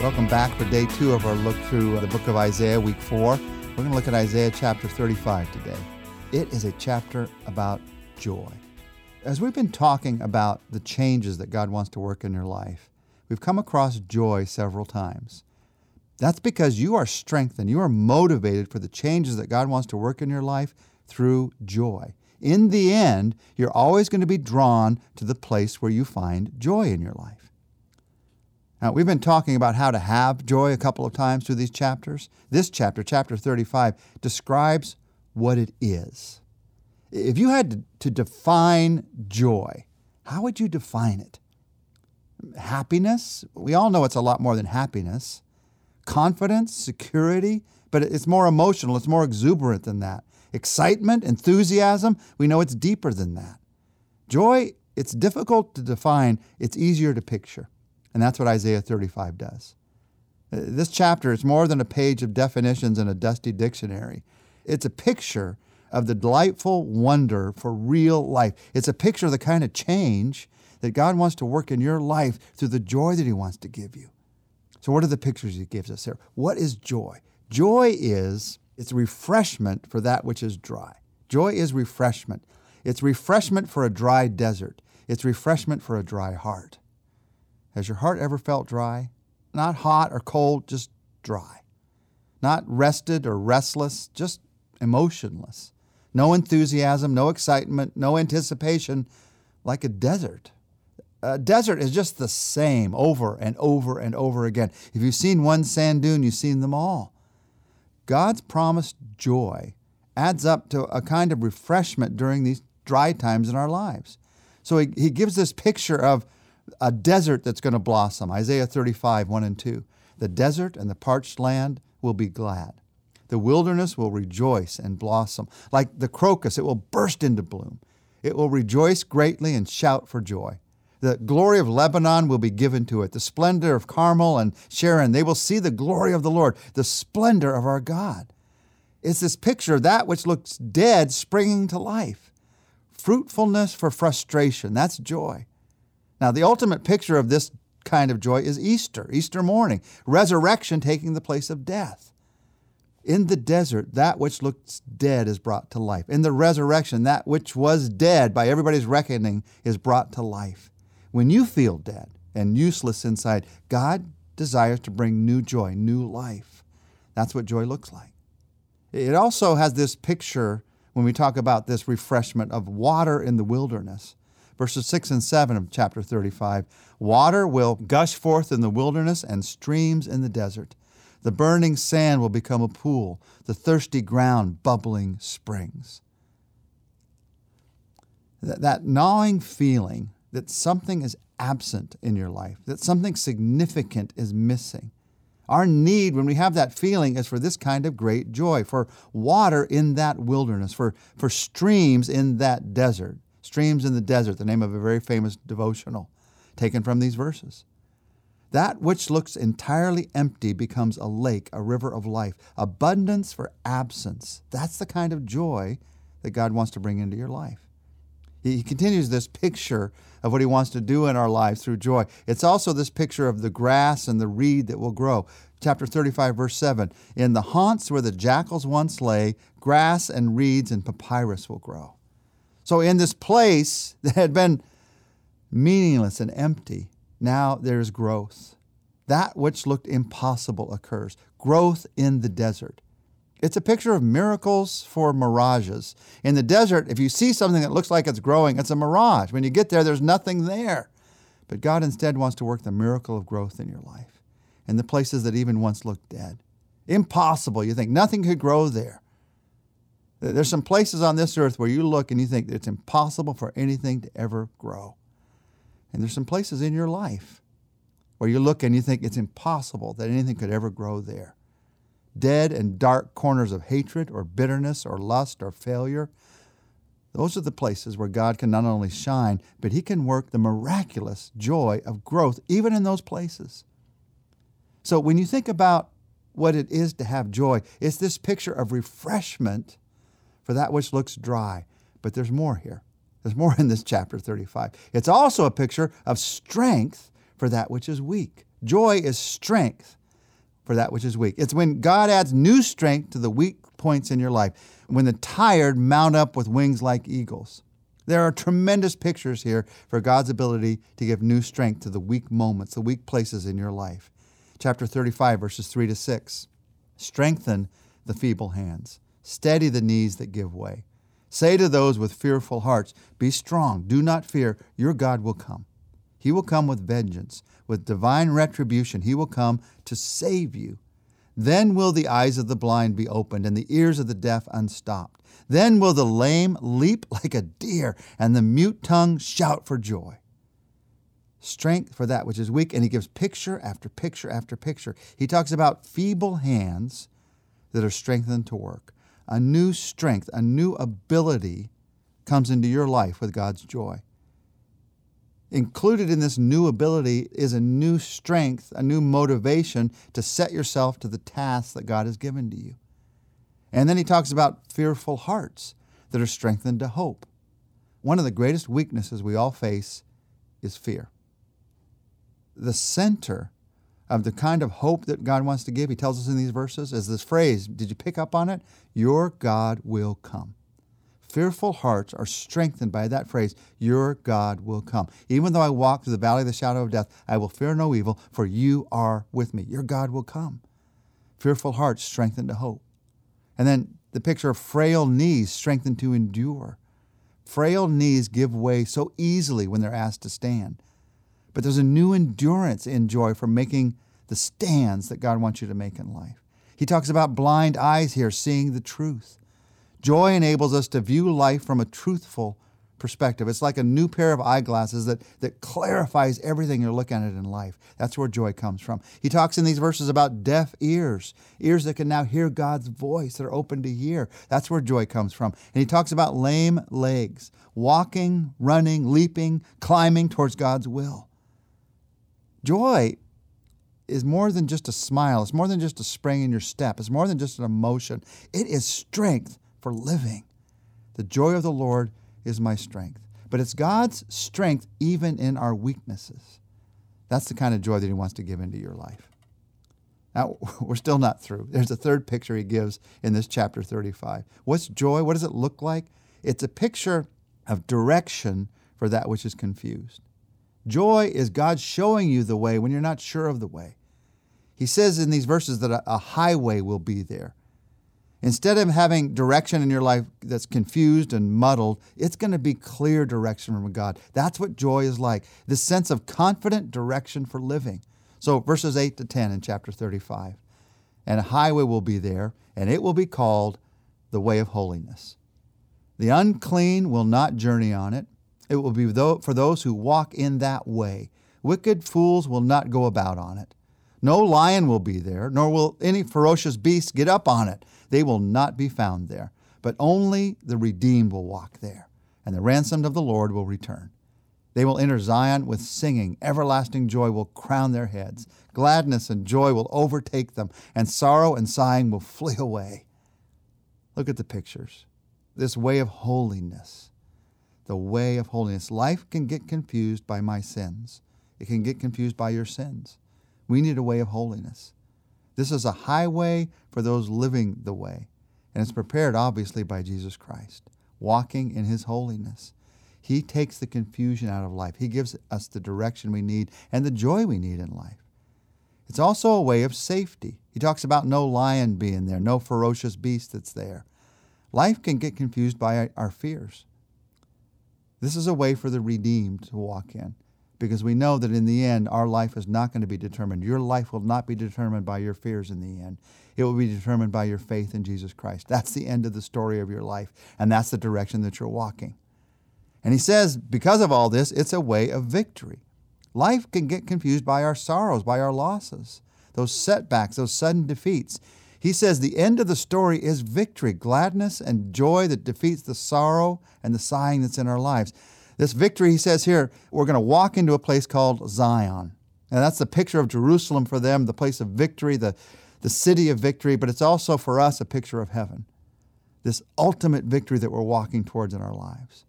Welcome back for day two of our look through uh, the book of Isaiah, week four. We're going to look at Isaiah chapter 35 today. It is a chapter about joy. As we've been talking about the changes that God wants to work in your life, we've come across joy several times. That's because you are strengthened, you are motivated for the changes that God wants to work in your life through joy. In the end, you're always going to be drawn to the place where you find joy in your life. Now, we've been talking about how to have joy a couple of times through these chapters. This chapter, chapter 35, describes what it is. If you had to define joy, how would you define it? Happiness? We all know it's a lot more than happiness. Confidence, security, but it's more emotional, it's more exuberant than that. Excitement, enthusiasm, we know it's deeper than that. Joy, it's difficult to define, it's easier to picture. And that's what Isaiah 35 does. Uh, this chapter is more than a page of definitions in a dusty dictionary. It's a picture of the delightful wonder for real life. It's a picture of the kind of change that God wants to work in your life through the joy that He wants to give you. So, what are the pictures He gives us here? What is joy? Joy is it's refreshment for that which is dry. Joy is refreshment. It's refreshment for a dry desert. It's refreshment for a dry heart. Has your heart ever felt dry? Not hot or cold, just dry. Not rested or restless, just emotionless. No enthusiasm, no excitement, no anticipation, like a desert. A desert is just the same over and over and over again. If you've seen one sand dune, you've seen them all. God's promised joy adds up to a kind of refreshment during these dry times in our lives. So he, he gives this picture of a desert that's going to blossom. Isaiah 35, 1 and 2. The desert and the parched land will be glad. The wilderness will rejoice and blossom. Like the crocus, it will burst into bloom. It will rejoice greatly and shout for joy. The glory of Lebanon will be given to it. The splendor of Carmel and Sharon, they will see the glory of the Lord, the splendor of our God. It's this picture of that which looks dead springing to life. Fruitfulness for frustration, that's joy. Now, the ultimate picture of this kind of joy is Easter, Easter morning, resurrection taking the place of death. In the desert, that which looks dead is brought to life. In the resurrection, that which was dead by everybody's reckoning is brought to life. When you feel dead and useless inside, God desires to bring new joy, new life. That's what joy looks like. It also has this picture when we talk about this refreshment of water in the wilderness verses 6 and 7 of chapter 35. Water will gush forth in the wilderness and streams in the desert. The burning sand will become a pool, the thirsty ground bubbling springs. That gnawing feeling that something is absent in your life, that something significant is missing. Our need, when we have that feeling, is for this kind of great joy, for water in that wilderness, for, for streams in that desert. Streams in the Desert, the name of a very famous devotional taken from these verses. That which looks entirely empty becomes a lake, a river of life. Abundance for absence. That's the kind of joy that God wants to bring into your life. He continues this picture of what he wants to do in our lives through joy. It's also this picture of the grass and the reed that will grow. Chapter 35, verse 7 In the haunts where the jackals once lay, grass and reeds and papyrus will grow. So, in this place that had been meaningless and empty, now there's growth. That which looked impossible occurs growth in the desert. It's a picture of miracles for mirages. In the desert, if you see something that looks like it's growing, it's a mirage. When you get there, there's nothing there. But God instead wants to work the miracle of growth in your life in the places that even once looked dead. Impossible. You think nothing could grow there. There's some places on this earth where you look and you think it's impossible for anything to ever grow. And there's some places in your life where you look and you think it's impossible that anything could ever grow there. Dead and dark corners of hatred or bitterness or lust or failure. Those are the places where God can not only shine, but He can work the miraculous joy of growth even in those places. So when you think about what it is to have joy, it's this picture of refreshment for that which looks dry. But there's more here. There's more in this chapter 35. It's also a picture of strength for that which is weak. Joy is strength for that which is weak. It's when God adds new strength to the weak points in your life, when the tired mount up with wings like eagles. There are tremendous pictures here for God's ability to give new strength to the weak moments, the weak places in your life. Chapter 35, verses 3 to 6. Strengthen the feeble hands, steady the knees that give way. Say to those with fearful hearts, Be strong, do not fear, your God will come. He will come with vengeance, with divine retribution. He will come to save you. Then will the eyes of the blind be opened and the ears of the deaf unstopped. Then will the lame leap like a deer and the mute tongue shout for joy. Strength for that which is weak, and he gives picture after picture after picture. He talks about feeble hands that are strengthened to work. A new strength, a new ability comes into your life with God's joy. Included in this new ability is a new strength, a new motivation to set yourself to the task that God has given to you. And then he talks about fearful hearts that are strengthened to hope. One of the greatest weaknesses we all face is fear. The center of the kind of hope that God wants to give, he tells us in these verses, is this phrase. Did you pick up on it? Your God will come. Fearful hearts are strengthened by that phrase, Your God will come. Even though I walk through the valley of the shadow of death, I will fear no evil, for you are with me. Your God will come. Fearful hearts strengthened to hope. And then the picture of frail knees strengthened to endure. Frail knees give way so easily when they're asked to stand. But there's a new endurance in joy for making the stands that God wants you to make in life. He talks about blind eyes here, seeing the truth. Joy enables us to view life from a truthful perspective. It's like a new pair of eyeglasses that, that clarifies everything you're looking at in life. That's where joy comes from. He talks in these verses about deaf ears, ears that can now hear God's voice, that are open to hear. That's where joy comes from. And he talks about lame legs, walking, running, leaping, climbing towards God's will. Joy is more than just a smile, it's more than just a spring in your step, it's more than just an emotion. It is strength for living. The joy of the Lord is my strength. But it's God's strength even in our weaknesses. That's the kind of joy that He wants to give into your life. Now, we're still not through. There's a third picture He gives in this chapter 35. What's joy? What does it look like? It's a picture of direction for that which is confused. Joy is God showing you the way when you're not sure of the way. He says in these verses that a highway will be there. Instead of having direction in your life that's confused and muddled, it's going to be clear direction from God. That's what joy is like this sense of confident direction for living. So, verses 8 to 10 in chapter 35. And a highway will be there, and it will be called the way of holiness. The unclean will not journey on it, it will be for those who walk in that way. Wicked fools will not go about on it. No lion will be there, nor will any ferocious beast get up on it they will not be found there, but only the redeemed will walk there, and the ransomed of the Lord will return. They will enter Zion with singing. Everlasting joy will crown their heads. Gladness and joy will overtake them, and sorrow and sighing will flee away. Look at the pictures. This way of holiness. The way of holiness. Life can get confused by my sins, it can get confused by your sins. We need a way of holiness. This is a highway for those living the way. And it's prepared, obviously, by Jesus Christ, walking in his holiness. He takes the confusion out of life. He gives us the direction we need and the joy we need in life. It's also a way of safety. He talks about no lion being there, no ferocious beast that's there. Life can get confused by our fears. This is a way for the redeemed to walk in because we know that in the end, our life is not going to be determined. Your life will not be determined by your fears in the end. It will be determined by your faith in Jesus Christ. That's the end of the story of your life, and that's the direction that you're walking. And he says, because of all this, it's a way of victory. Life can get confused by our sorrows, by our losses, those setbacks, those sudden defeats. He says the end of the story is victory, gladness and joy that defeats the sorrow and the sighing that's in our lives. This victory, he says here, we're going to walk into a place called Zion. And that's the picture of Jerusalem for them, the place of victory, the, the city of victory, but it's also for us a picture of heaven. This ultimate victory that we're walking towards in our lives.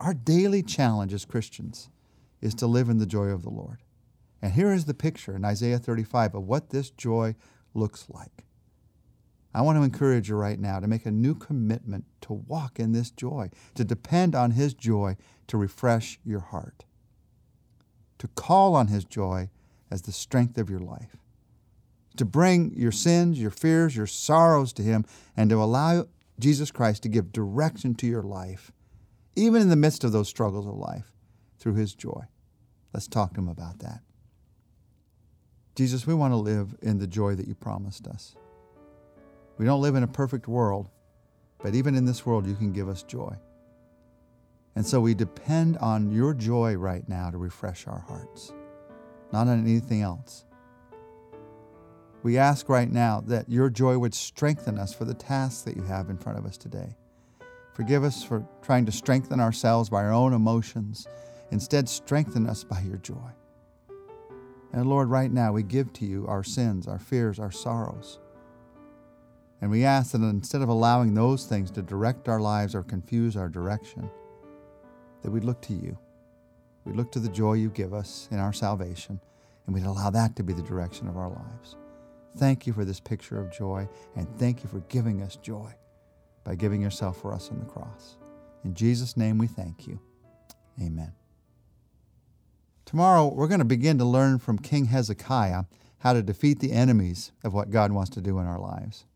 Our daily challenge as Christians is to live in the joy of the Lord. And here is the picture in Isaiah 35 of what this joy looks like. I want to encourage you right now to make a new commitment to walk in this joy, to depend on His joy to refresh your heart, to call on His joy as the strength of your life, to bring your sins, your fears, your sorrows to Him, and to allow Jesus Christ to give direction to your life, even in the midst of those struggles of life, through His joy. Let's talk to Him about that. Jesus, we want to live in the joy that you promised us. We don't live in a perfect world, but even in this world, you can give us joy. And so we depend on your joy right now to refresh our hearts, not on anything else. We ask right now that your joy would strengthen us for the tasks that you have in front of us today. Forgive us for trying to strengthen ourselves by our own emotions. Instead, strengthen us by your joy. And Lord, right now we give to you our sins, our fears, our sorrows. And we ask that instead of allowing those things to direct our lives or confuse our direction, that we'd look to you. We'd look to the joy you give us in our salvation, and we'd allow that to be the direction of our lives. Thank you for this picture of joy, and thank you for giving us joy by giving yourself for us on the cross. In Jesus' name we thank you. Amen. Tomorrow, we're going to begin to learn from King Hezekiah how to defeat the enemies of what God wants to do in our lives.